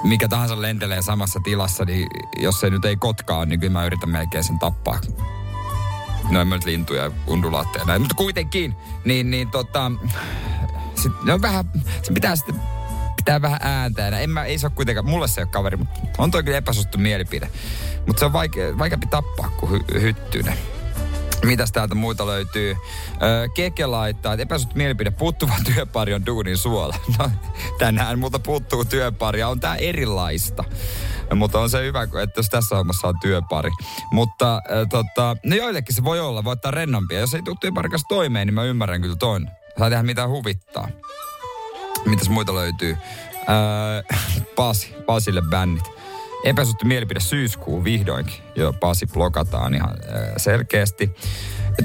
Mikä tahansa lentelee samassa tilassa, niin jos se nyt ei kotkaa, niin kyllä mä yritän melkein sen tappaa no en mä nyt lintuja ja undulaatteja näin, mutta kuitenkin, niin, niin tota, sit, ne on vähän, se pitää sitten pitää vähän ääntää. En mä, ei se ole kuitenkaan, mulle se ei ole kaveri, mutta on toi kyllä epäsuosittu mielipide. Mutta se on vaike, vaikeampi tappaa kuin hy, hyttynen. Mitäs täältä muita löytyy? Öö, Keke laittaa, että epäsuosittu mielipide, puuttuva työpari on duunin suola. No, tänään multa puuttuu työpari ja on tää erilaista. Mutta on se hyvä, että jos tässä hommassa on työpari. Mutta äh, tota, no joillekin se voi olla, voi ottaa rennompia. Jos ei tule työpari toimeen, niin mä ymmärrän kyllä ton. Saa tehdä mitä huvittaa. Mitäs muita löytyy? Äh, Pasi, Pasille bännit. Epäsuhti mielipide syyskuu vihdoinkin. Joo, Pasi blokataan ihan äh, selkeästi.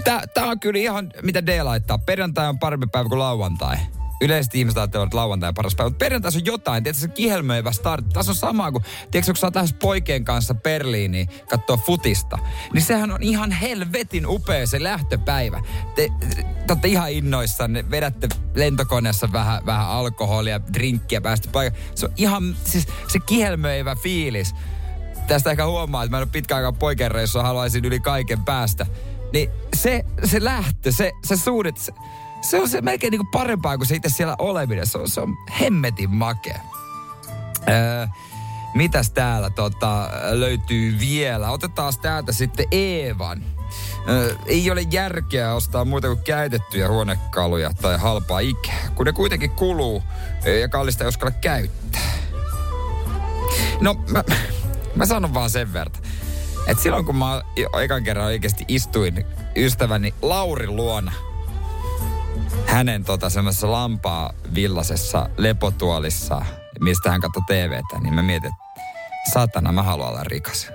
Tää, tää on kyllä ihan, mitä D laittaa. Perjantai on parempi päivä kuin lauantai. Yleisesti ihmiset ajattelee, että lauantai on paras päivä, mutta perjantaisin on jotain, tiedätkö, se kihelmöivä start. Tässä on sama kuin, tiedätkö, kun sä lähes poikien kanssa Berliiniin katsoa futista, niin sehän on ihan helvetin upea se lähtöpäivä. Te, te olette ihan innoissanne, vedätte lentokoneessa vähän, vähän alkoholia, drinkkiä, päästä paikalle. Se on ihan, siis se kihelmöivä fiilis. Tästä ehkä huomaa, että mä en ole pitkään aikaa poikien reissua, haluaisin yli kaiken päästä. Niin se, se lähtö, se, se suunnit, se, se on se melkein niinku parempaa kuin se itse siellä oleminen. Se on, se on hemmetin makea. Öö, mitäs täällä tota, löytyy vielä? Otetaan täältä sitten Eevan. Öö, ei ole järkeä ostaa muita kuin käytettyjä huonekaluja tai halpaa ikää, kun ne kuitenkin kuluu ja kallista ei uskalla käyttää. No, mä, mä sanon vaan sen verran. että silloin kun mä ekan kerran oikeasti istuin ystäväni Lauri luona – hänen tota semmoisessa lampaa villasessa lepotuolissa, mistä hän katsoi TVtä, niin mä mietin, että satana, mä haluan olla rikas.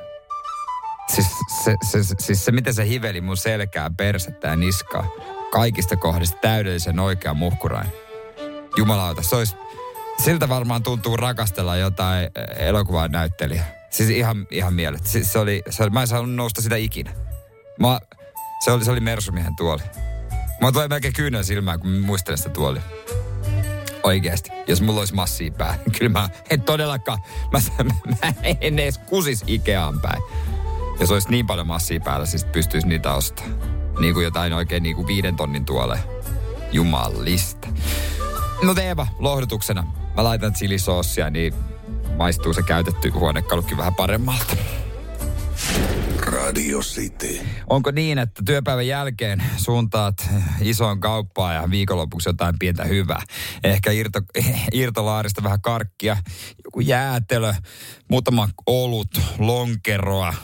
Siis se, se, se, siis se, miten se hiveli mun selkää, persettä ja niskaa kaikista kohdista täydellisen oikean muhkurain. Jumalauta, se olisi, siltä varmaan tuntuu rakastella jotain elokuvaa näyttelijä. Siis ihan, ihan mielet. Siis se oli, se oli, mä en saanut nousta sitä ikinä. Mä, se oli, se oli Mersumiehen tuoli. Mä tulee melkein kyynän silmään, kun muistelen sitä tuoli. Oikeasti. Jos mulla olisi massia pää. Kyllä mä en todellakaan. Mä, mä en edes kusis Ikeaan päin. Jos olisi niin paljon massia päällä, siis pystyisi niitä ostamaan. Niin kuin jotain oikein niin kuin viiden tonnin tuolle. Jumalista. No Teeva, lohdutuksena. Mä laitan chilisoosia, niin maistuu se käytetty huonekalukin vähän paremmalta. Radio City. Onko niin, että työpäivän jälkeen suuntaat isoon kauppaan ja viikonlopuksi jotain pientä hyvää? Ehkä irto, irtolaarista vähän karkkia, joku jäätelö, muutama olut, lonkeroa,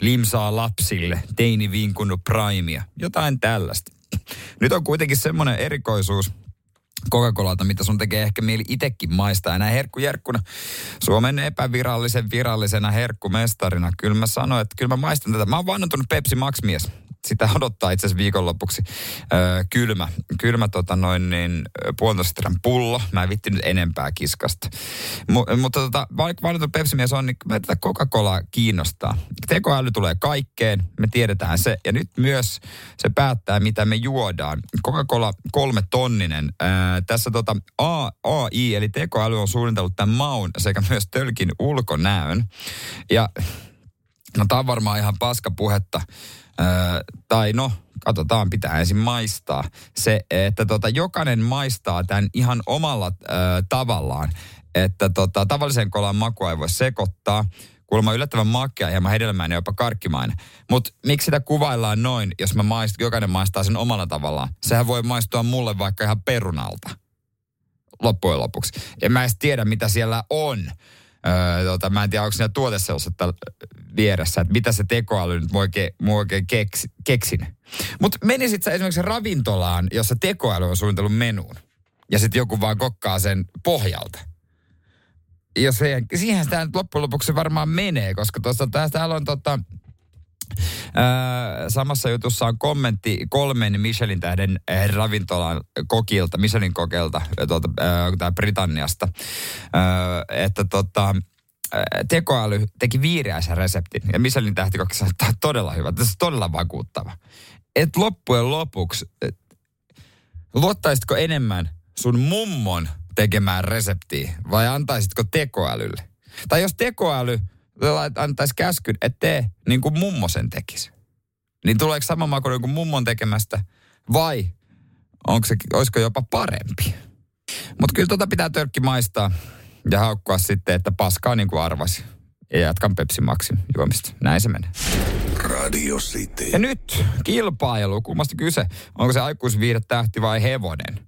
limsaa lapsille, teini vinkunut primea, jotain tällaista. Nyt on kuitenkin semmoinen erikoisuus, Coca-Colalta, mitä sun tekee ehkä mieli itekin maistaa. Ja näin herkkujerkkuna, Suomen epävirallisen virallisena herkkumestarina, kyllä mä sanoin, että kyllä mä maistan tätä. Mä oon vannontunut Pepsi Max-mies sitä odottaa itse asiassa viikonlopuksi. Öö, kylmä, kylmä tota noin niin, puolentoista pullo. Mä en vitti nyt enempää kiskasta. M- mutta tota, vaikka valittu Pepsi-mies on, niin me tätä Coca-Colaa kiinnostaa. Tekoäly tulee kaikkeen, me tiedetään se. Ja nyt myös se päättää, mitä me juodaan. Coca-Cola kolme tonninen. Öö, tässä tota AI, eli tekoäly on suunnitellut tämän maun sekä myös tölkin ulkonäön. Ja no tämä on varmaan ihan paska puhetta tai no, katsotaan, pitää ensin maistaa. Se, että tota, jokainen maistaa tämän ihan omalla ö, tavallaan. Että tota, tavallisen kolan makua ei voi sekoittaa. Kuulemma yllättävän makea, hieman hedelmäinen, jopa karkkimainen. Mutta miksi sitä kuvaillaan noin, jos mä maist, jokainen maistaa sen omalla tavallaan? Sehän voi maistua mulle vaikka ihan perunalta loppujen lopuksi. En mä edes tiedä, mitä siellä on. Öö, tota, mä en tiedä, onko siinä tuoteseosta vieressä, että mitä se tekoäly nyt voi, ke, oikein keks, keksin. Mutta menisit sä esimerkiksi ravintolaan, jossa tekoäly on suunnitellut menuun, ja sitten joku vaan kokkaa sen pohjalta. Ja se, siihen sitä nyt loppujen lopuksi varmaan menee, koska tuossa täällä on tota, samassa jutussa on kommentti kolmen Michelin tähden äh, ravintolan kokilta, Michelin kokeilta tuolta, äh, Britanniasta, öö, että tota, tekoäly teki viireäisen reseptin. Ja Michelin tähtikokki sanoi, että todella hyvä, tässä on todella vakuuttava. Et loppujen lopuksi, et, luottaisitko enemmän sun mummon tekemään reseptiä vai antaisitko tekoälylle? Tai jos tekoäly antaisi käskyn, että tee niin kuin mummo sen tekisi. Niin tuleeko sama maku kuin mummon tekemästä vai onko se, olisiko jopa parempi? Mutta kyllä tota pitää törkki maistaa ja haukkua sitten, että paskaa niin kuin arvasi. Ja jatkan Pepsi Maxin juomista. Näin se menee. Radio City. Ja nyt kilpailu. Kummasta kyse? Onko se tähti vai hevonen?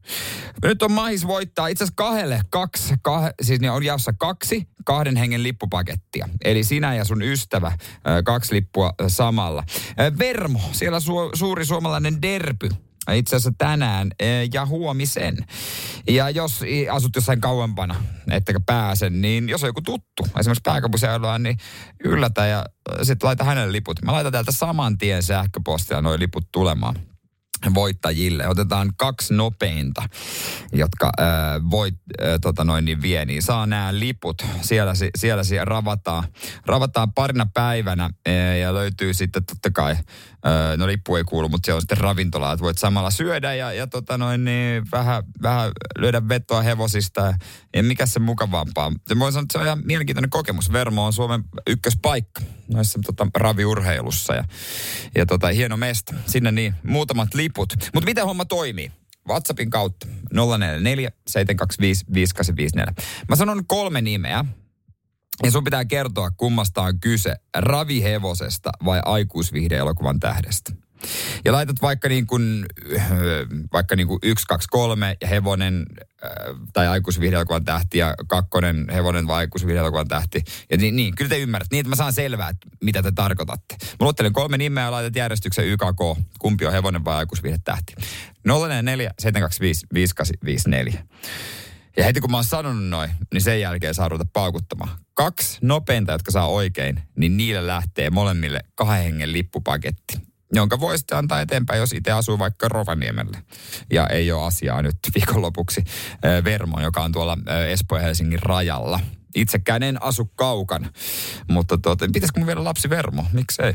Nyt on mahis voittaa itse asiassa kahdelle kaksi, kah, siis niin on jaossa kaksi kahden hengen lippupakettia. Eli sinä ja sun ystävä kaksi lippua samalla. Vermo, siellä su, suuri suomalainen derpy itse asiassa tänään e, ja huomisen. Ja jos asut jossain kauempana, ettekä pääse, niin jos on joku tuttu, esimerkiksi pääkaupunkiseudulla, niin yllätä ja sitten laita hänelle liput. Mä laitan täältä saman tien sähköpostilla noin liput tulemaan. Voittajille. Otetaan kaksi nopeinta, jotka äh, voit, äh, tota noin, niin vie, niin saa nämä liput. Siellä, siellä, siellä ravataan, ravataan parina päivänä äh, ja löytyy sitten totta kai, äh, no lippu ei kuulu, mutta siellä on sitten ravintola, että voit samalla syödä ja, ja tota noin, niin vähän, vähän löydä vetoa hevosista. Ja mikä se mukavampaa. Se voi sanoa, että se on ihan mielenkiintoinen kokemus. Vermo on Suomen ykköspaikka noissa tota, raviurheilussa ja, ja tota, hieno mesta. Sinne niin muutamat liput. Mutta miten homma toimii? WhatsAppin kautta 044 725 5854. Mä sanon kolme nimeä. Ja sun pitää kertoa, kummasta on kyse, ravihevosesta vai aikuisviihde-elokuvan tähdestä. Ja laitat vaikka niin kuin, vaikka niin kuin 1, 2, 3 ja hevonen tai aikuisviihdeelokuvan tähti ja kakkonen hevonen vai aikuisviihdeelokuvan tähti. Ja niin, niin, kyllä te ymmärrät. Niin, että mä saan selvää, että mitä te tarkoitatte. Mä luottelen kolme nimeä ja laitat järjestyksen YKK. Kumpi on hevonen vai aikuisviihdetähti. 044 725 5854. Ja heti kun mä oon sanonut noin, niin sen jälkeen saa ruveta paukuttamaan. Kaksi nopeinta, jotka saa oikein, niin niille lähtee molemmille kahden hengen lippupaketti jonka voi sitten antaa eteenpäin, jos itse asuu vaikka Rovaniemelle. Ja ei ole asiaa nyt viikonlopuksi Vermoon, joka on tuolla Espoo ja Helsingin rajalla. Itsekään en asu kaukan, mutta tuota, pitäisikö mun vielä lapsi Vermo? Miksei?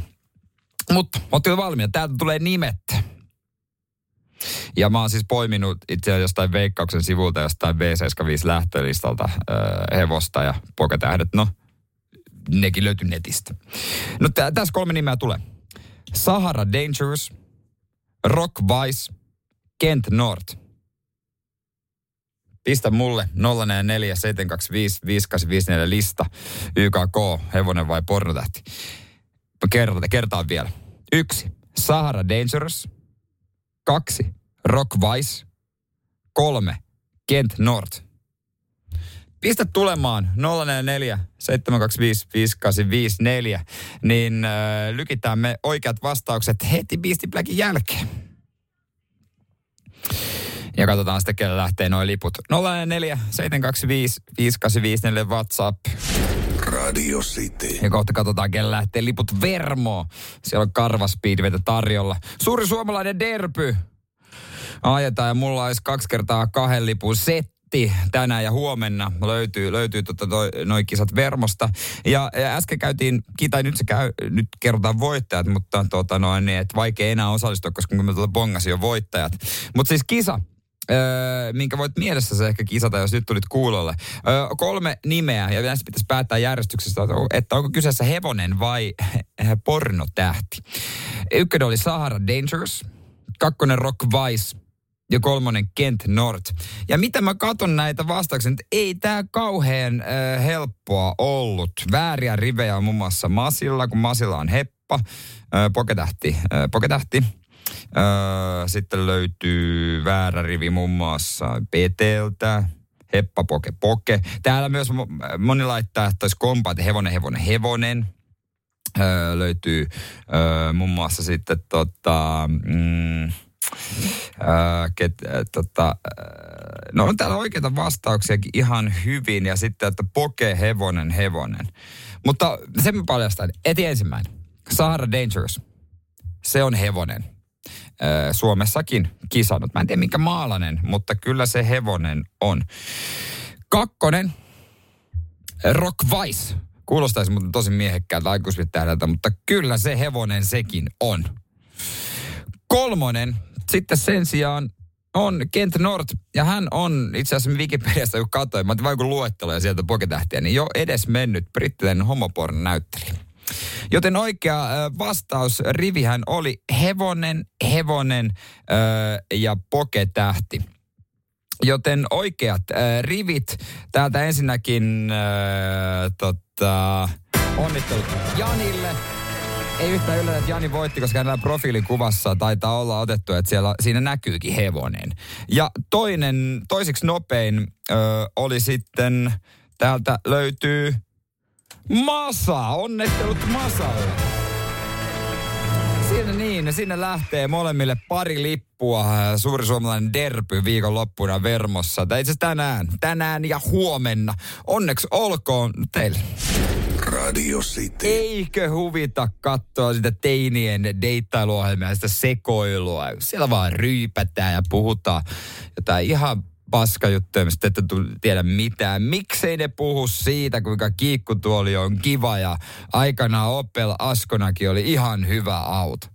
Mutta otti valmiina. Täältä tulee nimet. Ja mä oon siis poiminut itse jostain Veikkauksen sivulta jostain V75 lähtölistalta äh, hevosta ja poikatähdet. No, nekin löytyy netistä. No tä, tässä kolme nimeä tulee. Sahara Dangerous, Rock Vice, Kent North. Pistä mulle 044 725 5854 lista. YKK, hevonen vai pornotähti. Kertaan, kertaan vielä. Yksi, Sahara Dangerous. Kaksi, Rock Vice. Kolme, Kent North. Pistä tulemaan 044 725 5854, niin äh, lykitään me oikeat vastaukset heti Beastie Blackin jälkeen. Ja katsotaan sitten, kelle lähtee noin liput. 044 725 5854 WhatsApp. Radio City. Ja kohta katsotaan, kelle lähtee liput Vermo. Siellä on karvaspeedvetä tarjolla. Suuri suomalainen derpy. Ajetaan ja mulla olisi kaksi kertaa kahden lipun setti netti tänään ja huomenna löytyy, löytyy tota noin kisat Vermosta. Ja, ja äsken käytiin, tai nyt se käy, nyt kerrotaan voittajat, mutta tota noin, niin, että vaikea enää osallistua, koska me tuota bongasin jo voittajat. Mutta siis kisa, Öö, minkä voit mielessä se ehkä kisata, jos nyt tulit kuulolle. Öö, kolme nimeä, ja näistä pitäisi päättää järjestyksestä, että onko kyseessä hevonen vai pornotähti. Ykkönen oli Sahara Dangerous, kakkonen Rock Vice ja kolmonen Kent North. Ja mitä mä katon näitä vastauksia, että ei tämä kauhean äh, helppoa ollut. Vääriä rivejä on muun muassa Masilla, kun Masilla on Heppa, äh, Poketähti, äh, Poketähti. Äh, sitten löytyy väärä rivi muun muassa Peteltä, Heppa, Poke, Poke. Täällä myös moni laittaa, että olisi kompa, että hevonen, hevonen, hevonen. Öö, löytyy öö, muun muassa sitten tota, mm, Ää, ket, tota, no on täällä oikeita vastauksiakin ihan hyvin ja sitten, että poke hevonen hevonen. Mutta sen mä paljastan, eti ensimmäinen. Sahara Dangerous. Se on hevonen. Ää, Suomessakin kisannut. Mä en tiedä minkä maalainen, mutta kyllä se hevonen on. Kakkonen. Rock Vice. Kuulostaisi mutta tosi miehekkäältä aikuisvittähdältä, mutta kyllä se hevonen sekin on. Kolmonen sitten sen sijaan on Kent North, ja hän on itse asiassa Wikipediasta, kun katsoin, mä vain kun luetteloja sieltä poketähtiä, niin jo edes mennyt brittiläinen homoporn näyttelijä. Joten oikea vastaus rivihän oli hevonen, hevonen ja poketähti. Joten oikeat rivit täältä ensinnäkin tota, onnittelut Janille ei yhtään yllätä, että Jani voitti, koska hänellä profiilin kuvassa taitaa olla otettu, että siellä, siinä näkyykin hevonen. Ja toinen, toiseksi nopein ö, oli sitten, täältä löytyy Masa. Onnittelut Masalle. Siinä niin, sinne lähtee molemmille pari lippua. Suuri suomalainen derpy viikonloppuna Vermossa. Tai itse tänään, tänään ja huomenna. Onneksi olkoon teille. Radio City. Eikö huvita katsoa sitä teinien deittailuohjelmia ja sitä sekoilua? Siellä vaan ryypätään ja puhutaan jotain ihan paskajuttuja, mistä ette tiedä mitään. Miksei ne puhu siitä, kuinka kiikkutuoli on kiva ja aikanaan Opel Askonakin oli ihan hyvä auto.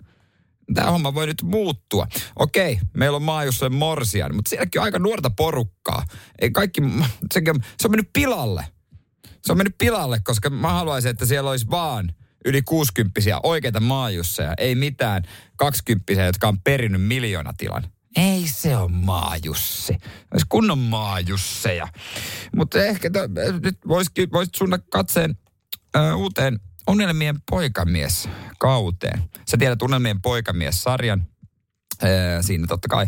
Tämä homma voi nyt muuttua. Okei, meillä on maajussa morsian, mutta sielläkin on aika nuorta porukkaa. Ei kaikki, se, se on mennyt pilalle. Se on mennyt pilalle, koska mä haluaisin, että siellä olisi vaan yli 60 oikeita maajusseja. Ei mitään 20 jotka on perinnyt miljoonatilan. Ei se ole maajussi. Olisi kunnon maajusseja. Mutta ehkä to, nyt voisit vois suunnat katseen ö, uuteen Unelmien poikamies kauteen. Sä tiedät Unelmien poikamies-sarjan. Siinä totta kai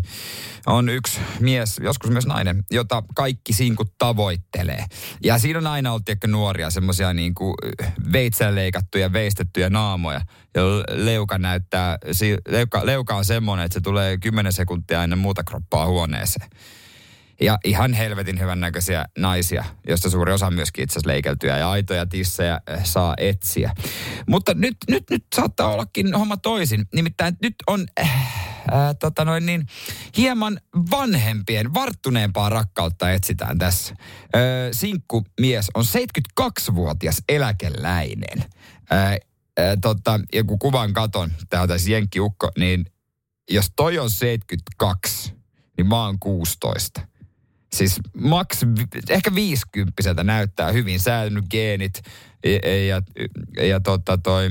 on yksi mies, joskus myös nainen, jota kaikki sinkut tavoittelee. Ja siinä on aina ollut ehkä nuoria, semmoisia niin kuin veitsellä leikattuja, veistettyjä naamoja. Ja leuka näyttää, leuka, leuka on semmoinen, että se tulee 10 sekuntia ennen muuta kroppaa huoneeseen. Ja ihan helvetin hyvän näköisiä naisia, joista suuri osa myöskin itse asiassa leikeltyjä ja aitoja tissejä saa etsiä. Mutta nyt, nyt, nyt saattaa ollakin homma toisin. Nimittäin nyt on äh, äh, tota noin niin, hieman vanhempien, varttuneempaa rakkautta etsitään tässä. Äh, sinkku mies on 72-vuotias eläkeläinen. Äh, äh, tota, ja kun kuvan katon, tää on tässä Jenkki-ukko, niin jos toi on 72, niin mä oon 16 siis maks, ehkä viisikymppiseltä näyttää hyvin säilynyt geenit ja, ja, ja tota toi,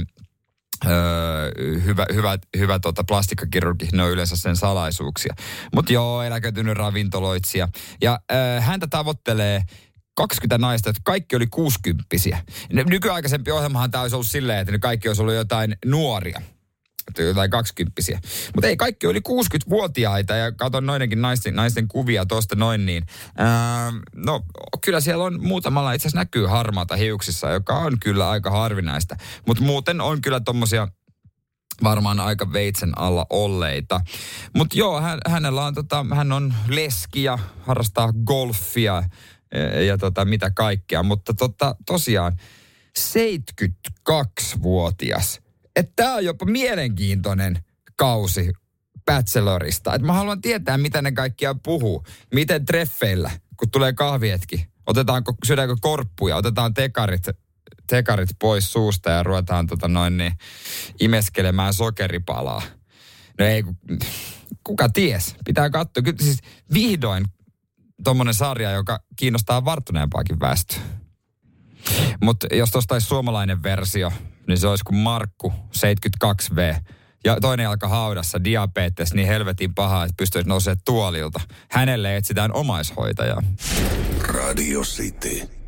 Öö, hyvä, hyvä, hyvä tota plastikkakirurgi, ne on yleensä sen salaisuuksia. Mutta joo, eläköitynyt ravintoloitsija. Ja öö, häntä tavoittelee 20 naista, että kaikki oli 60 Nykyaikaisempi ohjelmahan tämä olisi ollut silleen, että ne kaikki olisi ollut jotain nuoria jotain kaksikymppisiä. Mutta ei, kaikki oli 60-vuotiaita ja katon noidenkin naisten, naisten kuvia tuosta noin niin. Ää, no kyllä siellä on muutamalla itse asiassa näkyy harmaata hiuksissa, joka on kyllä aika harvinaista. Mutta muuten on kyllä tommosia varmaan aika veitsen alla olleita. Mutta joo, hän, hänellä on tota, hän on leski ja harrastaa golfia ja, ja tota, mitä kaikkea. Mutta tota, tosiaan 72-vuotias että tämä on jopa mielenkiintoinen kausi Bachelorista. Että mä haluan tietää, mitä ne kaikkia puhuu. Miten treffeillä, kun tulee kahvietki, otetaanko, syödäänkö korppuja, otetaan tekarit, tekarit pois suusta ja ruvetaan tota noin niin, imeskelemään sokeripalaa. No ei, kuka ties? Pitää katsoa. Kyllä siis vihdoin tuommoinen sarja, joka kiinnostaa varttuneempaakin väestöä. Mutta jos tuosta olisi suomalainen versio, niin se olisi kuin Markku 72V. Ja toinen jalka haudassa, diabetes, niin helvetin paha, että pystyisi nousemaan tuolilta. Hänelle etsitään omaishoitajaa. Radio City.